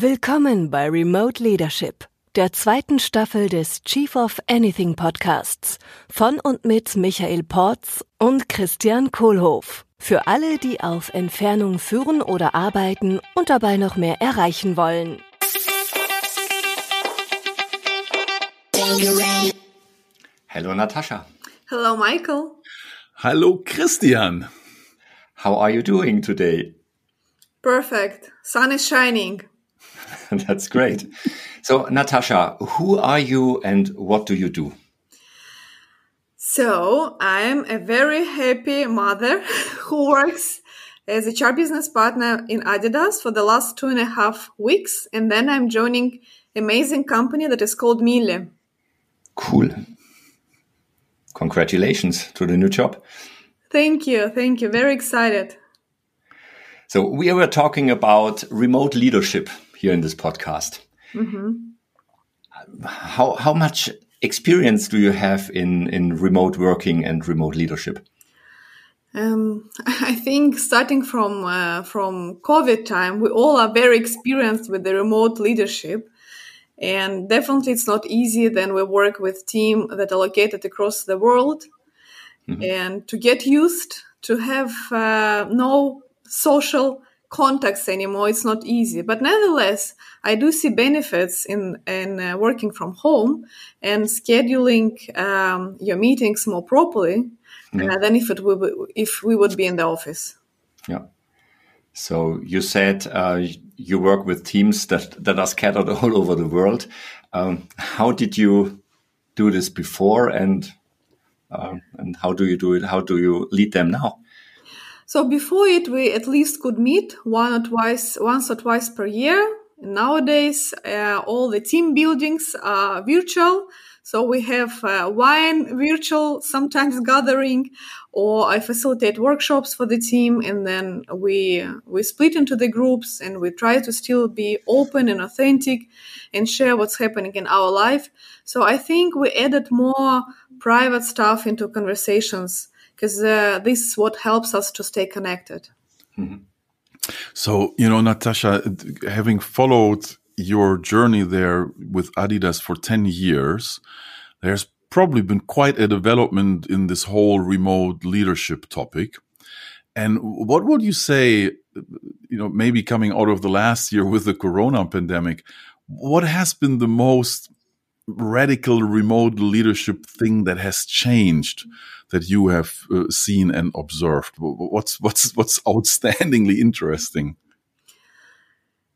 Willkommen bei Remote Leadership, der zweiten Staffel des Chief of Anything Podcasts von und mit Michael Porz und Christian Kohlhoff. Für alle, die auf Entfernung führen oder arbeiten und dabei noch mehr erreichen wollen. Hello, Natasha. Hello, Michael. Hallo Christian. How are you doing today? Perfect. Sun is shining. That's great. So, Natasha, who are you and what do you do? So, I'm a very happy mother who works as a HR business partner in Adidas for the last two and a half weeks. And then I'm joining amazing company that is called Miele. Cool. Congratulations to the new job. Thank you. Thank you. Very excited. So, we were talking about remote leadership here in this podcast. hmm How, how much experience do you have in, in remote working and remote leadership? Um, I think starting from uh, from COVID time, we all are very experienced with the remote leadership, and definitely it's not easy. Then we work with team that are located across the world, and to get used to have uh, no social contacts anymore, it's not easy. But nevertheless, I do see benefits in in uh, working from home and scheduling um, your meetings more properly uh, than if it would if we would be in the office. Yeah. So you said uh, you work with teams that, that are scattered all over the world. Um, how did you do this before, and um, and how do you do it? How do you lead them now? So before it, we at least could meet one or twice, once or twice per year. Nowadays, uh, all the team buildings are virtual. So we have uh, wine virtual sometimes gathering, or I facilitate workshops for the team, and then we we split into the groups and we try to still be open and authentic, and share what's happening in our life. So I think we added more private stuff into conversations because uh, this is what helps us to stay connected. So, you know, Natasha, having followed your journey there with Adidas for 10 years, there's probably been quite a development in this whole remote leadership topic. And what would you say, you know, maybe coming out of the last year with the corona pandemic, what has been the most radical remote leadership thing that has changed that you have uh, seen and observed? What's what's what's outstandingly interesting?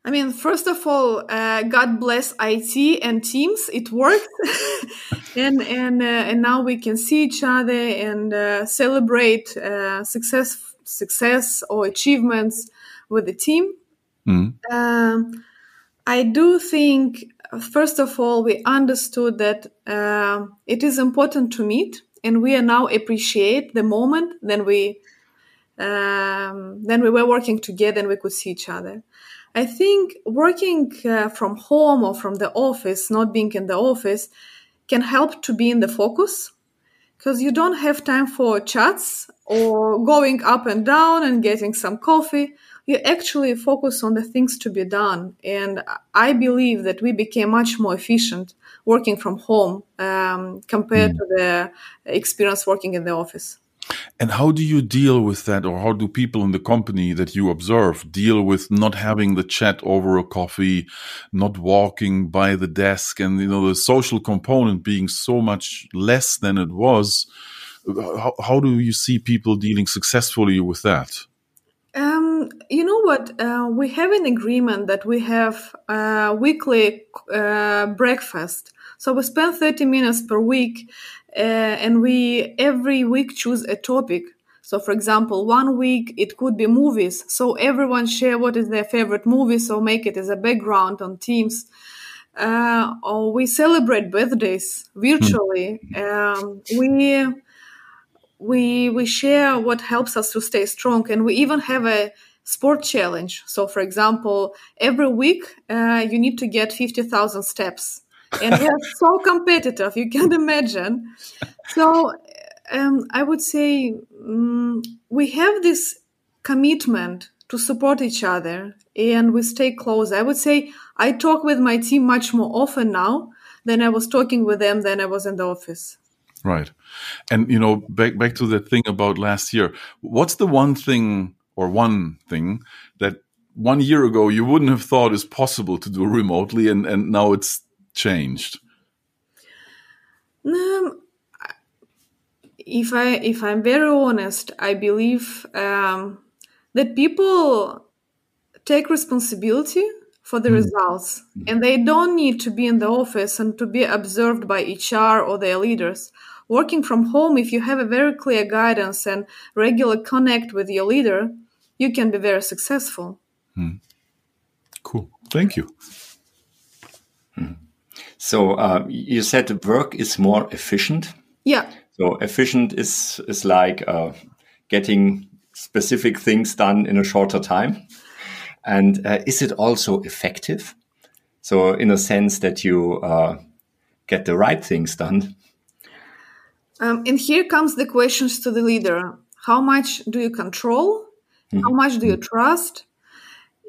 I mean, first of all, uh, God bless IT and Teams. It worked, and and uh, and now we can see each other and uh, celebrate uh, success success or achievements with the team. Mm. Um, I do think, first of all, we understood that uh, it is important to meet, and we are now appreciate the moment then we um, then we were working together and we could see each other. I think working uh, from home or from the office, not being in the office, can help to be in the focus because you don't have time for chats or going up and down and getting some coffee. You actually focus on the things to be done. And I believe that we became much more efficient working from home um, compared to the experience working in the office. And how do you deal with that, or how do people in the company that you observe deal with not having the chat over a coffee, not walking by the desk, and you know the social component being so much less than it was? How, how do you see people dealing successfully with that? Um, you know what? Uh, we have an agreement that we have uh, weekly uh, breakfast. So we spend 30 minutes per week uh, and we every week choose a topic. So for example, one week it could be movies. So everyone share what is their favorite movie. So make it as a background on Teams. Uh, or we celebrate birthdays virtually. Um, we we we share what helps us to stay strong and we even have a sport challenge so for example every week uh, you need to get 50000 steps and we are so competitive you can imagine so um, i would say um, we have this commitment to support each other and we stay close. I would say I talk with my team much more often now than I was talking with them than I was in the office. Right. And you know, back back to that thing about last year. What's the one thing or one thing that one year ago you wouldn't have thought is possible to do remotely and, and now it's changed? Um, if I if I'm very honest, I believe um, that people take responsibility for the mm. results and they don't need to be in the office and to be observed by HR or their leaders. Working from home, if you have a very clear guidance and regular connect with your leader, you can be very successful. Mm. Cool. Thank you. Hmm. So uh, you said work is more efficient. Yeah. So efficient is is like uh, getting specific things done in a shorter time. And uh, is it also effective? So in a sense that you uh, get the right things done. Um, and here comes the questions to the leader: How much do you control? Mm -hmm. How much do you trust?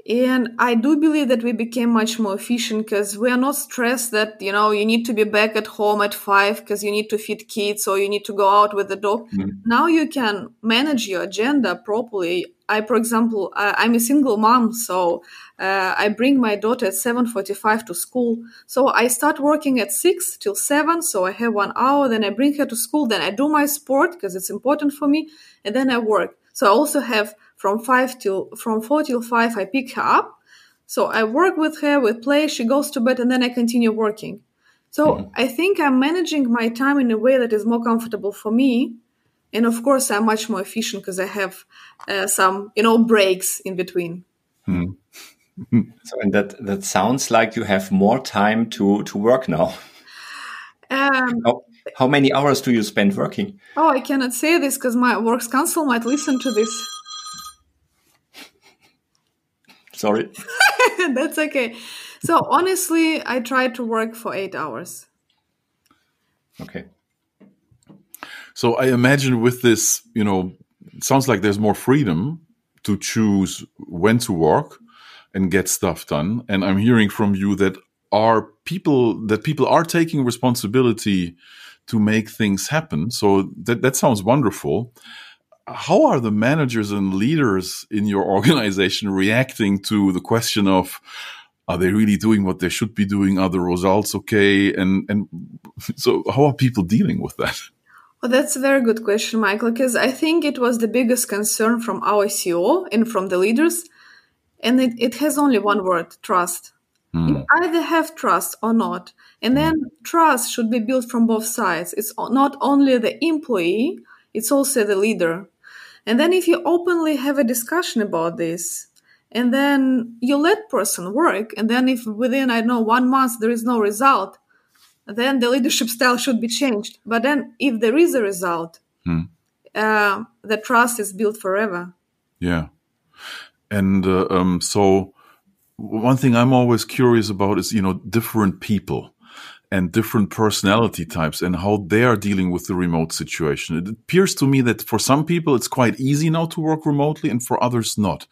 And I do believe that we became much more efficient because we are not stressed that, you know, you need to be back at home at five because you need to feed kids or you need to go out with the dog. Mm. Now you can manage your agenda properly. I, for example, I, am a single mom, so uh, I bring my daughter at 7.45 to school. So I start working at 6 till 7, so I have one hour, then I bring her to school, then I do my sport because it's important for me, and then I work. So I also have from five till from four till five i pick her up so i work with her we play she goes to bed and then i continue working so mm-hmm. i think i'm managing my time in a way that is more comfortable for me and of course i'm much more efficient because i have uh, some you know breaks in between mm-hmm. so and that that sounds like you have more time to to work now um, how, how many hours do you spend working oh i cannot say this because my works council might listen to this Sorry. That's okay. So honestly, I try to work for eight hours. Okay. So I imagine with this, you know, sounds like there's more freedom to choose when to work and get stuff done. And I'm hearing from you that are people that people are taking responsibility to make things happen. So that that sounds wonderful how are the managers and leaders in your organization reacting to the question of are they really doing what they should be doing are the results okay and and so how are people dealing with that well that's a very good question michael because i think it was the biggest concern from our ceo and from the leaders and it, it has only one word trust. Mm. you either have trust or not and then trust should be built from both sides. It's not only the employee it's also the leader. And then if you openly have a discussion about this, and then you let person work, and then if within I know one month there is no result, then the leadership style should be changed. But then if there is a result, hmm. uh, the trust is built forever. Yeah, and uh, um, so one thing I'm always curious about is you know different people and different personality types and how they are dealing with the remote situation. It appears to me that for some people it's quite easy now to work remotely and for others not.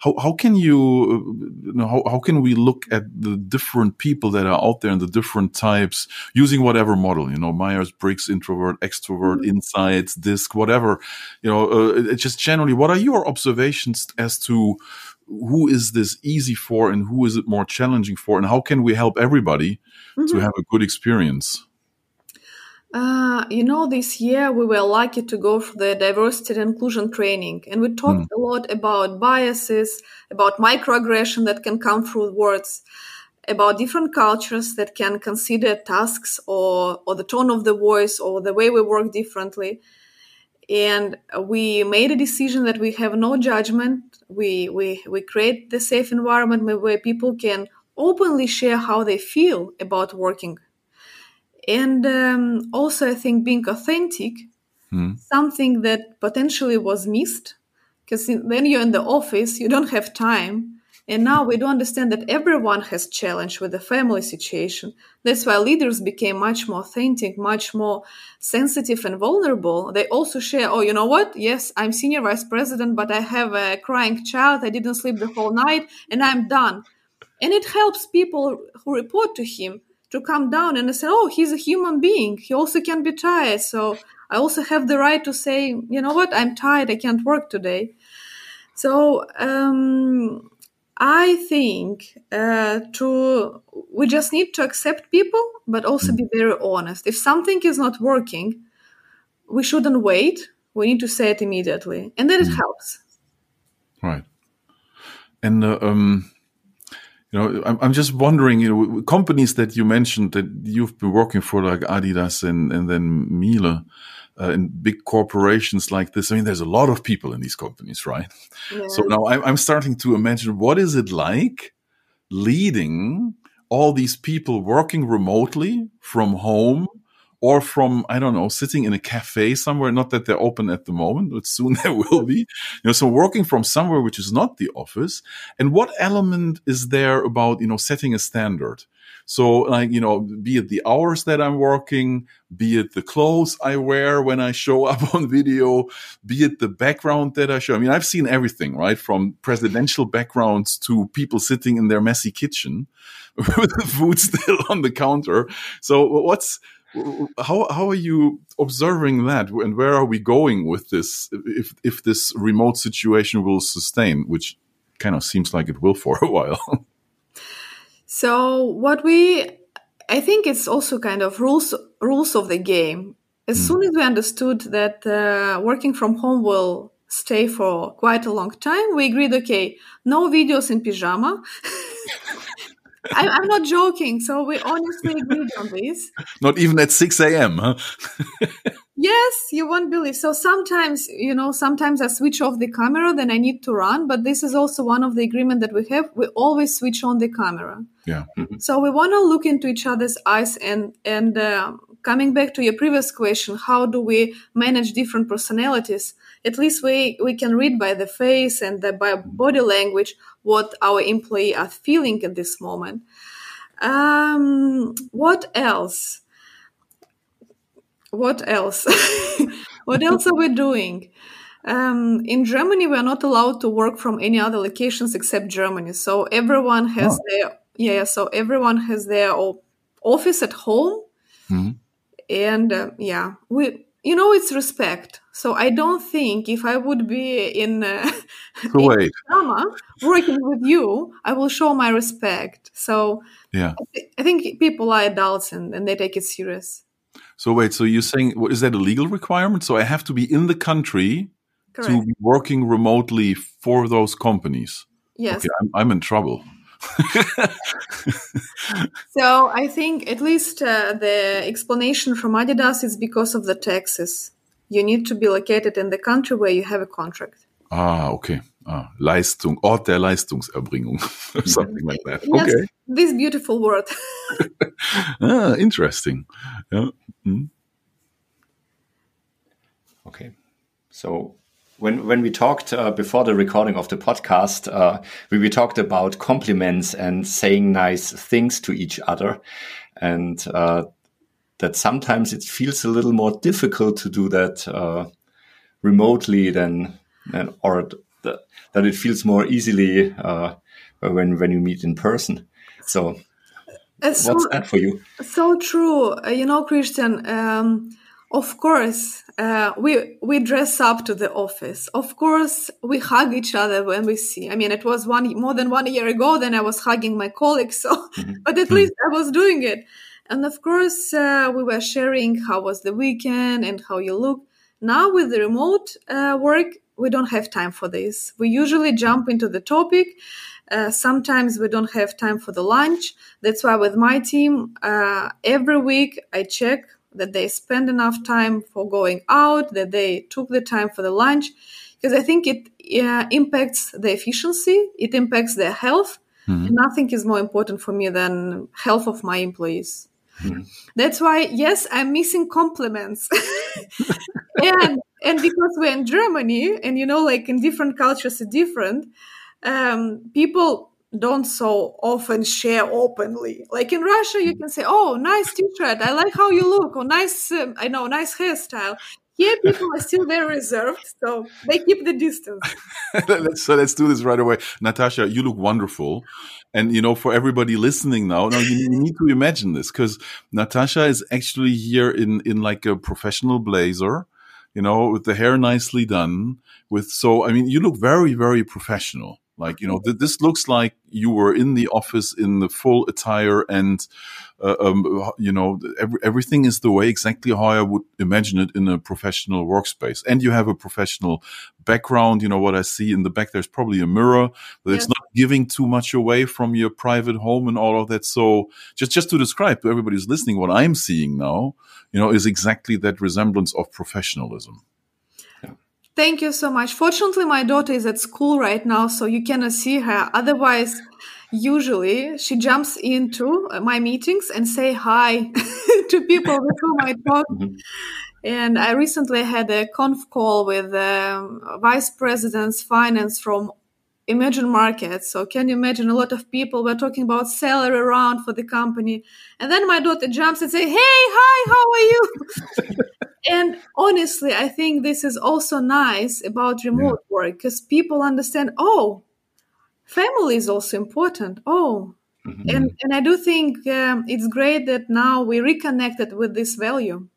How, how can you, you know, how, how can we look at the different people that are out there and the different types using whatever model, you know, Myers-Briggs, introvert, extrovert, mm -hmm. insights, DISC, whatever, you know, uh, just generally, what are your observations as to who is this easy for and who is it more challenging for and how can we help everybody mm-hmm. to have a good experience uh, you know this year we were lucky to go for the diversity and inclusion training and we talked mm. a lot about biases about microaggression that can come through words about different cultures that can consider tasks or, or the tone of the voice or the way we work differently and we made a decision that we have no judgment we we we create the safe environment where people can openly share how they feel about working and um, also i think being authentic hmm. something that potentially was missed because when you're in the office you don't have time And now we do understand that everyone has challenge with the family situation. That's why leaders became much more authentic, much more sensitive and vulnerable. They also share, oh, you know what? Yes, I'm senior vice president, but I have a crying child. I didn't sleep the whole night and I'm done. And it helps people who report to him to come down and say, oh, he's a human being. He also can be tired. So I also have the right to say, you know what? I'm tired. I can't work today. So, um, I think uh, to we just need to accept people, but also be very honest. If something is not working, we shouldn't wait. We need to say it immediately, and then it helps. Right. And uh, um, you know, I'm, I'm just wondering, you know, companies that you mentioned that you've been working for, like Adidas and and then Miele uh, in big corporations like this. I mean, there's a lot of people in these companies, right? Yeah. So now I'm, I'm starting to imagine what is it like leading all these people working remotely from home or from I don't know, sitting in a cafe somewhere. Not that they're open at the moment, but soon there will be. You know, so working from somewhere which is not the office. And what element is there about you know setting a standard? So, like, you know, be it the hours that I'm working, be it the clothes I wear when I show up on video, be it the background that I show. I mean, I've seen everything, right? From presidential backgrounds to people sitting in their messy kitchen with the food still on the counter. So, what's, how how are you observing that and where are we going with this if if this remote situation will sustain which kind of seems like it will for a while So what we, I think it's also kind of rules rules of the game. As mm. soon as we understood that uh, working from home will stay for quite a long time, we agreed, okay, no videos in pajama. I, am not joking. So we honestly agreed on this. Not even at 6 a.m., huh? yes, you won't believe. So sometimes, you know, sometimes I switch off the camera, then I need to run. But this is also one of the agreement that we have. We always switch on the camera. Yeah. Mm-hmm. So we want to look into each other's eyes and, and, uh, coming back to your previous question, how do we manage different personalities? At least we, we can read by the face and the, by body language what our employee are feeling at this moment. Um, what else? What else? what else are we doing? Um, in Germany, we are not allowed to work from any other locations except Germany. So everyone has oh. their yeah. So everyone has their office at home, mm-hmm. and uh, yeah, we you know it's respect so i don't think if i would be in, uh, drama working with you i will show my respect so yeah i, th- I think people are adults and, and they take it serious so wait so you're saying is that a legal requirement so i have to be in the country Correct. to be working remotely for those companies yes okay, I'm, I'm in trouble so I think at least uh, the explanation from Adidas is because of the taxes. You need to be located in the country where you have a contract. Ah, okay. Ah, Leistung, Ort der Leistungserbringung, something like that. Yes. This beautiful word. ah, interesting. Yeah. Mm. Okay. So when when we talked uh, before the recording of the podcast, uh, we, we talked about compliments and saying nice things to each other, and uh, that sometimes it feels a little more difficult to do that uh, remotely than, than or the, that it feels more easily uh, when when you meet in person. So, what's so, that for you? So true. Uh, you know, Christian. Um, of course, uh, we we dress up to the office. Of course, we hug each other when we see. I mean, it was one more than one year ago. Then I was hugging my colleagues. So, mm-hmm. but at mm-hmm. least I was doing it. And of course, uh, we were sharing how was the weekend and how you look. Now with the remote uh, work, we don't have time for this. We usually jump into the topic. Uh, sometimes we don't have time for the lunch. That's why with my team, uh, every week I check that they spend enough time for going out, that they took the time for the lunch, because I think it uh, impacts the efficiency, it impacts their health. Mm-hmm. And nothing is more important for me than health of my employees. Mm-hmm. That's why, yes, I'm missing compliments. and and because we're in Germany, and you know, like in different cultures, it's different. Um, people don't so often share openly. Like in Russia, you can say, "Oh, nice t-shirt. I like how you look. Oh, nice. Um, I know, nice hairstyle." Here, people are still very reserved, so they keep the distance. let's, so let's do this right away. Natasha, you look wonderful. And, you know, for everybody listening now, now you, you need to imagine this because Natasha is actually here in, in like a professional blazer, you know, with the hair nicely done with, so, I mean, you look very, very professional. Like, you know, th- this looks like you were in the office in the full attire and, uh, um, you know, every, everything is the way exactly how I would imagine it in a professional workspace. And you have a professional background. You know, what I see in the back, there's probably a mirror, but it's not giving too much away from your private home and all of that. So just, just to describe to everybody who's listening, what I'm seeing now, you know, is exactly that resemblance of professionalism. Thank you so much. Fortunately, my daughter is at school right now, so you cannot see her. Otherwise, usually she jumps into my meetings and say hi to people with whom I talk. Mm-hmm. And I recently had a conf call with um, vice presidents finance from emerging markets. So can you imagine a lot of people were talking about salary round for the company. And then my daughter jumps and say, Hey, hi, how are you? and honestly, I think this is also nice about remote yeah. work because people understand, oh, family is also important. Oh, mm-hmm. and and I do think um, it's great that now we reconnected with this value.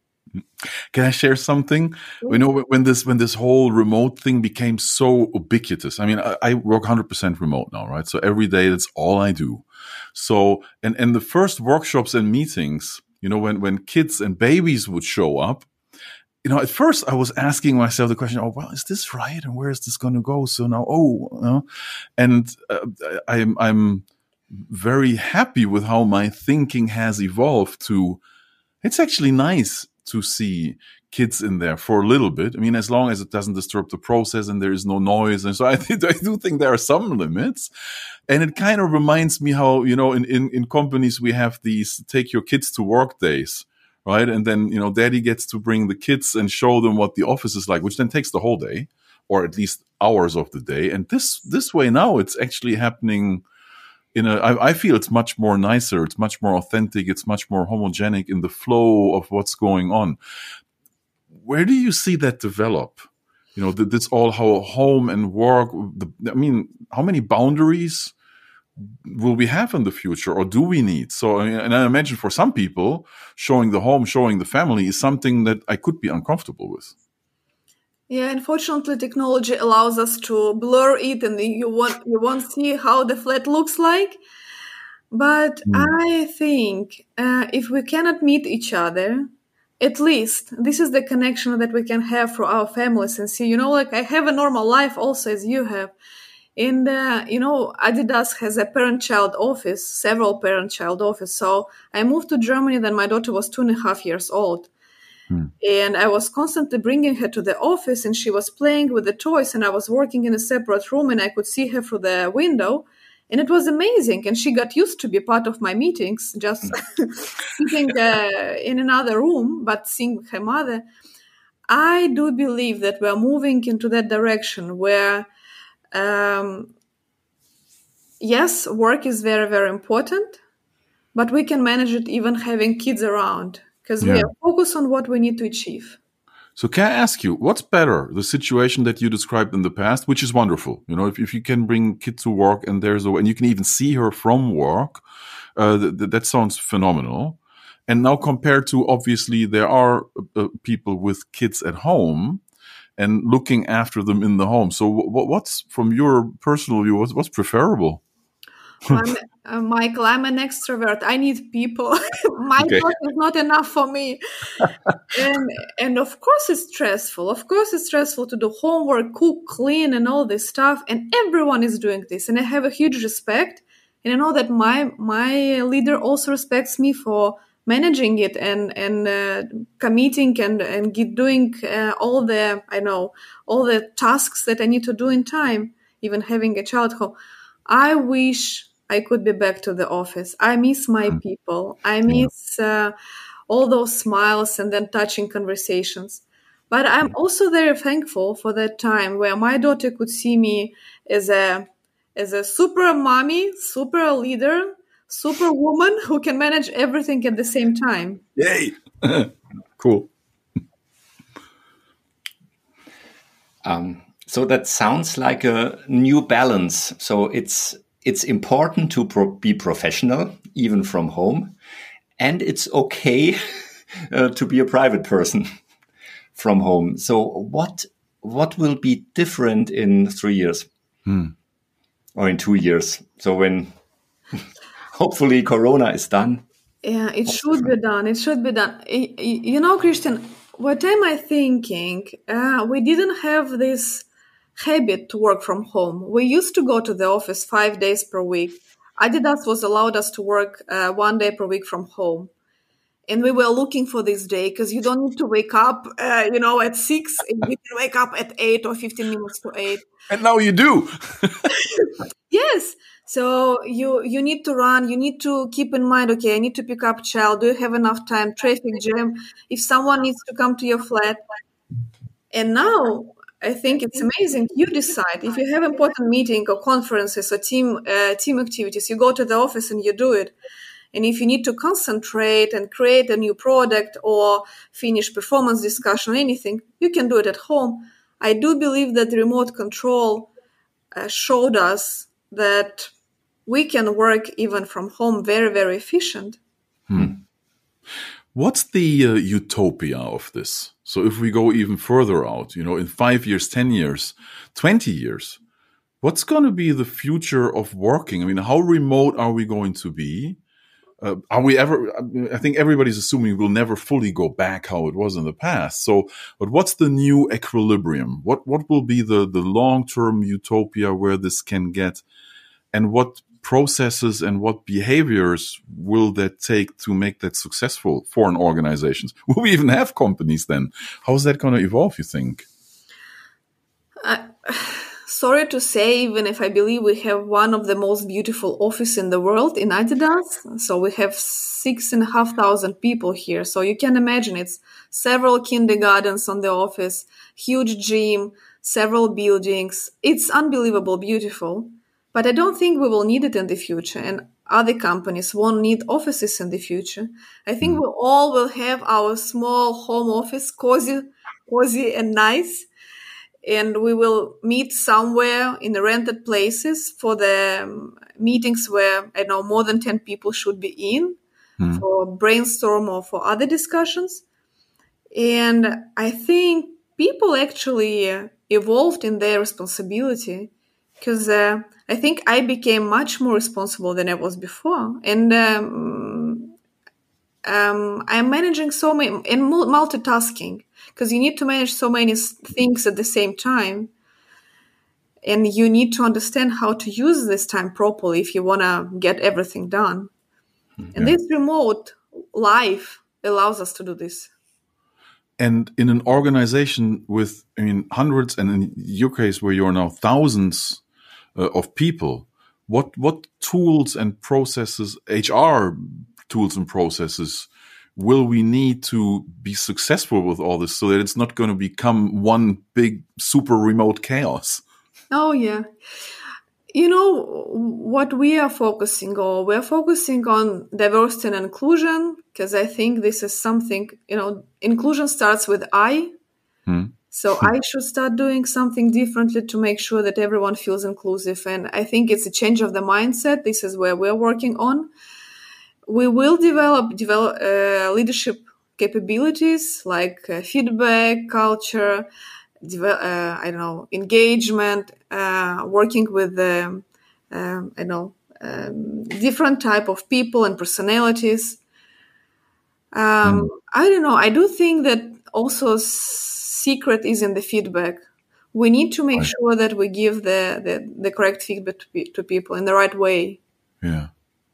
Can I share something? We know when this when this whole remote thing became so ubiquitous. I mean, I, I work 100% remote now, right? So every day that's all I do. So and and the first workshops and meetings, you know, when when kids and babies would show up, you know, at first I was asking myself the question, oh, well, is this right? And where is this going to go? So now, oh, you know, and uh, I'm, I'm very happy with how my thinking has evolved to, it's actually nice to see kids in there for a little bit. I mean, as long as it doesn't disturb the process and there is no noise. And so I, I do think there are some limits. And it kind of reminds me how, you know, in, in, in companies, we have these take your kids to work days right? And then, you know, daddy gets to bring the kids and show them what the office is like, which then takes the whole day or at least hours of the day. And this, this way now it's actually happening in a, I, I feel it's much more nicer. It's much more authentic. It's much more homogenic in the flow of what's going on. Where do you see that develop? You know, this all how home and work, the, I mean, how many boundaries will we have in the future or do we need? So and i imagine for some people showing the home showing the family is something that i could be uncomfortable with. Yeah unfortunately technology allows us to blur it and you won't you won't see how the flat looks like. But mm. i think uh, if we cannot meet each other at least this is the connection that we can have for our families and see you know like i have a normal life also as you have and uh, you know adidas has a parent child office several parent child office so i moved to germany then my daughter was two and a half years old hmm. and i was constantly bringing her to the office and she was playing with the toys and i was working in a separate room and i could see her through the window and it was amazing and she got used to be part of my meetings just hmm. sitting uh, in another room but seeing her mother i do believe that we're moving into that direction where um, yes, work is very, very important, but we can manage it even having kids around because yeah. we are focused on what we need to achieve. So can I ask you, what's better, the situation that you described in the past, which is wonderful. You know, if, if you can bring kids to work and there's a, and you can even see her from work, uh, th th that sounds phenomenal. And now compared to obviously there are uh, people with kids at home and looking after them in the home. So, what's from your personal view? What's, what's preferable? I'm, uh, Michael, I'm an extrovert. I need people. My okay. work is not enough for me. and and of course it's stressful. Of course it's stressful to do homework, cook, clean, and all this stuff. And everyone is doing this. And I have a huge respect. And I know that my my leader also respects me for managing it and and uh, committing and and get doing uh, all the I know all the tasks that I need to do in time, even having a child home. I wish I could be back to the office. I miss my mm. people. I miss uh, all those smiles and then touching conversations. But I'm also very thankful for that time where my daughter could see me as a as a super mommy, super leader, super woman who can manage everything at the same time. Yay! cool. Um, so that sounds like a new balance. So it's it's important to pro be professional, even from home, and it's okay uh, to be a private person from home. So what what will be different in three years hmm. or in two years? So when hopefully Corona is done. Yeah, it should be done. It should be done. You know, Christian, what am I thinking? Uh, we didn't have this habit to work from home. We used to go to the office five days per week. Adidas was allowed us to work uh, one day per week from home. And we were looking for this day because you don't need to wake up, uh, you know, at six. you can wake up at eight or 15 minutes to eight. And now you do. yes. So you you need to run. You need to keep in mind. Okay, I need to pick up child. Do you have enough time? Traffic jam. If someone needs to come to your flat, and now I think it's amazing. You decide if you have important meeting or conferences or team uh, team activities. You go to the office and you do it. And if you need to concentrate and create a new product or finish performance discussion or anything, you can do it at home. I do believe that remote control uh, showed us that we can work even from home very, very efficient. Hmm. What's the uh, utopia of this? So if we go even further out, you know, in five years, 10 years, 20 years, what's going to be the future of working? I mean, how remote are we going to be? Uh, are we ever? I think everybody's assuming we'll never fully go back how it was in the past. So, but what's the new equilibrium? What what will be the the long term utopia where this can get, and what processes and what behaviors will that take to make that successful for an organizations? Will we even have companies then? How is that going to evolve, you think? Sorry to say, even if I believe we have one of the most beautiful office in the world in Adidas. So we have six and a half thousand people here. So you can imagine it's several kindergartens on the office, huge gym, several buildings. It's unbelievable beautiful. But I don't think we will need it in the future, and other companies won't need offices in the future. I think hmm. we all will have our small home office, cozy, cozy and nice, and we will meet somewhere in the rented places for the um, meetings where I know more than ten people should be in mm. for brainstorm or for other discussions. And I think people actually evolved in their responsibility because uh, I think I became much more responsible than I was before, and um, um, I'm managing so many and multitasking because you need to manage so many things at the same time, and you need to understand how to use this time properly if you want to get everything done. Mm-hmm. And this remote life allows us to do this and in an organization with i mean hundreds and in your case where you're now thousands uh, of people. What what tools and processes hr tools and processes will we need to be successful with all this so that it's not going to become one big super remote chaos? Oh yeah. You know what we are focusing on we're focusing on diversity and inclusion because i think this is something you know inclusion starts with i. Hmm. So I should start doing something differently to make sure that everyone feels inclusive. And I think it's a change of the mindset. This is where we're working on. We will develop develop uh, leadership capabilities like uh, feedback, culture, uh, I don't know, engagement, uh, working with the, um, I know, um, different type of people and personalities. Um, mm. I don't know. I do think that also secret is in the feedback. We need to make right. sure that we give the, the, the correct feedback to, to people in the right way. Yeah.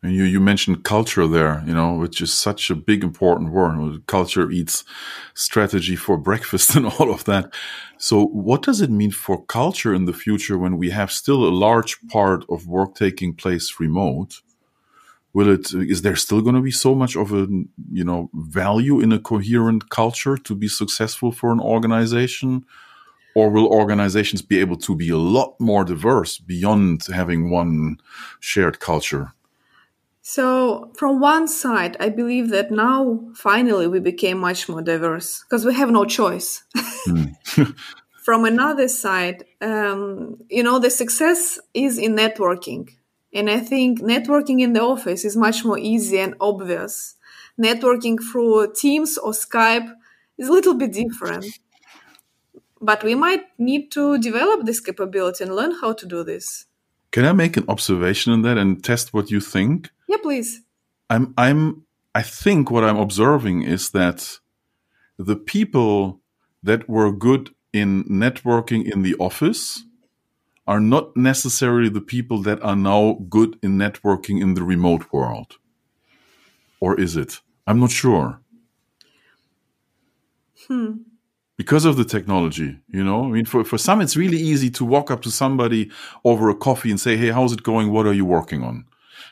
And you, you mentioned culture there, you know, which is such a big important word. Culture eats strategy for breakfast and all of that. So what does it mean for culture in the future when we have still a large part of work taking place remote? Will it is there still going to be so much of a you know value in a coherent culture to be successful for an organization Or will organizations be able to be a lot more diverse beyond having one shared culture? So, from one side, I believe that now finally we became much more diverse because we have no choice. Mm. from another side, um, you know, the success is in networking. And I think networking in the office is much more easy and obvious. Networking through Teams or Skype is a little bit different. But we might need to develop this capability and learn how to do this. Can I make an observation on that and test what you think? Yeah, please. I'm I'm I think what I'm observing is that the people that were good in networking in the office are not necessarily the people that are now good in networking in the remote world. Or is it? I'm not sure. Hmm. Because of the technology, you know, I mean, for, for some, it's really easy to walk up to somebody over a coffee and say, Hey, how's it going? What are you working on?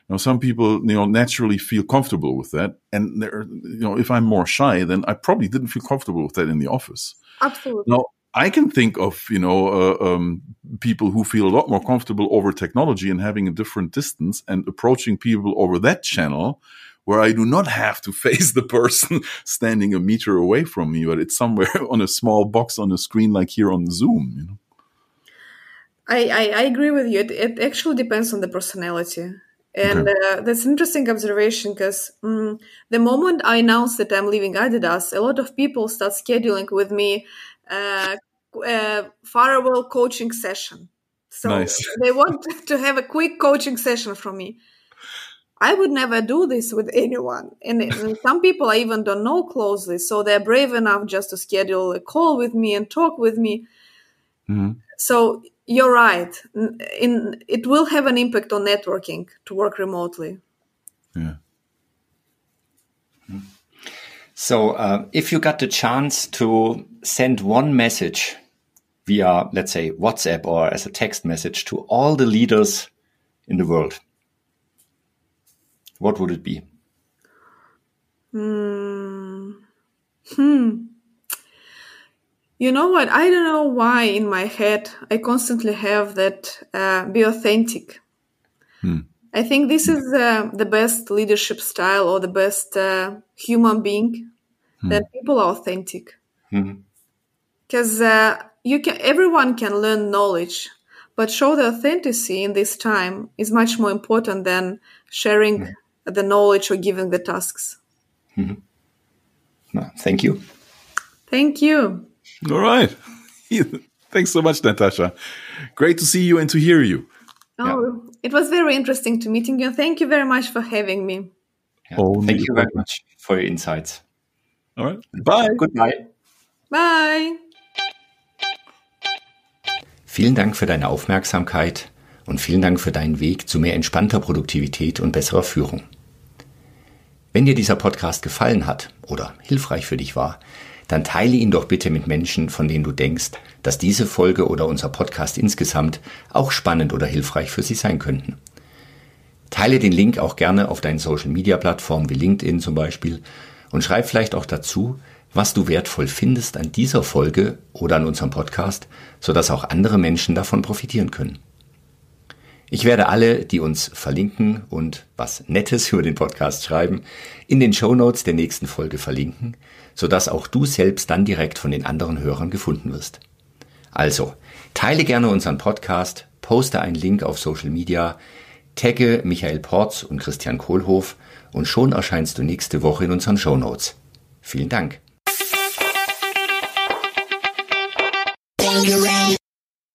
Now, some people, you know, naturally feel comfortable with that. And there, you know, if I'm more shy, then I probably didn't feel comfortable with that in the office. Absolutely. Now, I can think of, you know, uh, um, people who feel a lot more comfortable over technology and having a different distance and approaching people over that channel where I do not have to face the person standing a meter away from me, but it's somewhere on a small box on a screen like here on Zoom, you know. I, I, I agree with you. It, it actually depends on the personality. And okay. uh, that's an interesting observation because um, the moment I announced that I'm leaving Adidas, a lot of people start scheduling with me uh, a farewell coaching session. So nice. they want to have a quick coaching session from me. I would never do this with anyone. And, and some people I even don't know closely. So they're brave enough just to schedule a call with me and talk with me. Mm-hmm. So you're right. In it will have an impact on networking to work remotely. Yeah. So, uh, if you got the chance to send one message via, let's say, WhatsApp or as a text message to all the leaders in the world, what would it be? Hmm. Hmm. You know what? I don't know why in my head I constantly have that uh, be authentic. Hmm. I think this is uh, the best leadership style or the best uh, human being hmm. that people are authentic. Because hmm. you can, everyone can learn knowledge, but show the authenticity in this time is much more important than sharing hmm. the knowledge or giving the tasks. No, thank you. Thank you. All right. Thanks so much, Natasha. Great to see you and to hear you. Oh, yeah. It was very interesting to meeting you. Thank you very much for having me. Yeah. Oh, Thank you very much for your insights. All right. Bye. Goodbye. Bye. Vielen Dank für deine Aufmerksamkeit und vielen Dank für deinen Weg zu mehr entspannter Produktivität und besserer Führung. Wenn dir dieser Podcast gefallen hat oder hilfreich für dich war, dann teile ihn doch bitte mit Menschen, von denen du denkst, dass diese Folge oder unser Podcast insgesamt auch spannend oder hilfreich für sie sein könnten. Teile den Link auch gerne auf deinen Social-Media-Plattformen wie LinkedIn zum Beispiel und schreib vielleicht auch dazu, was du wertvoll findest an dieser Folge oder an unserem Podcast, sodass auch andere Menschen davon profitieren können. Ich werde alle, die uns verlinken und was Nettes über den Podcast schreiben, in den Show Notes der nächsten Folge verlinken – sodass auch du selbst dann direkt von den anderen Hörern gefunden wirst. Also, teile gerne unseren Podcast, poste einen Link auf Social Media, tagge Michael Porz und Christian Kohlhoff und schon erscheinst du nächste Woche in unseren Show Notes. Vielen Dank.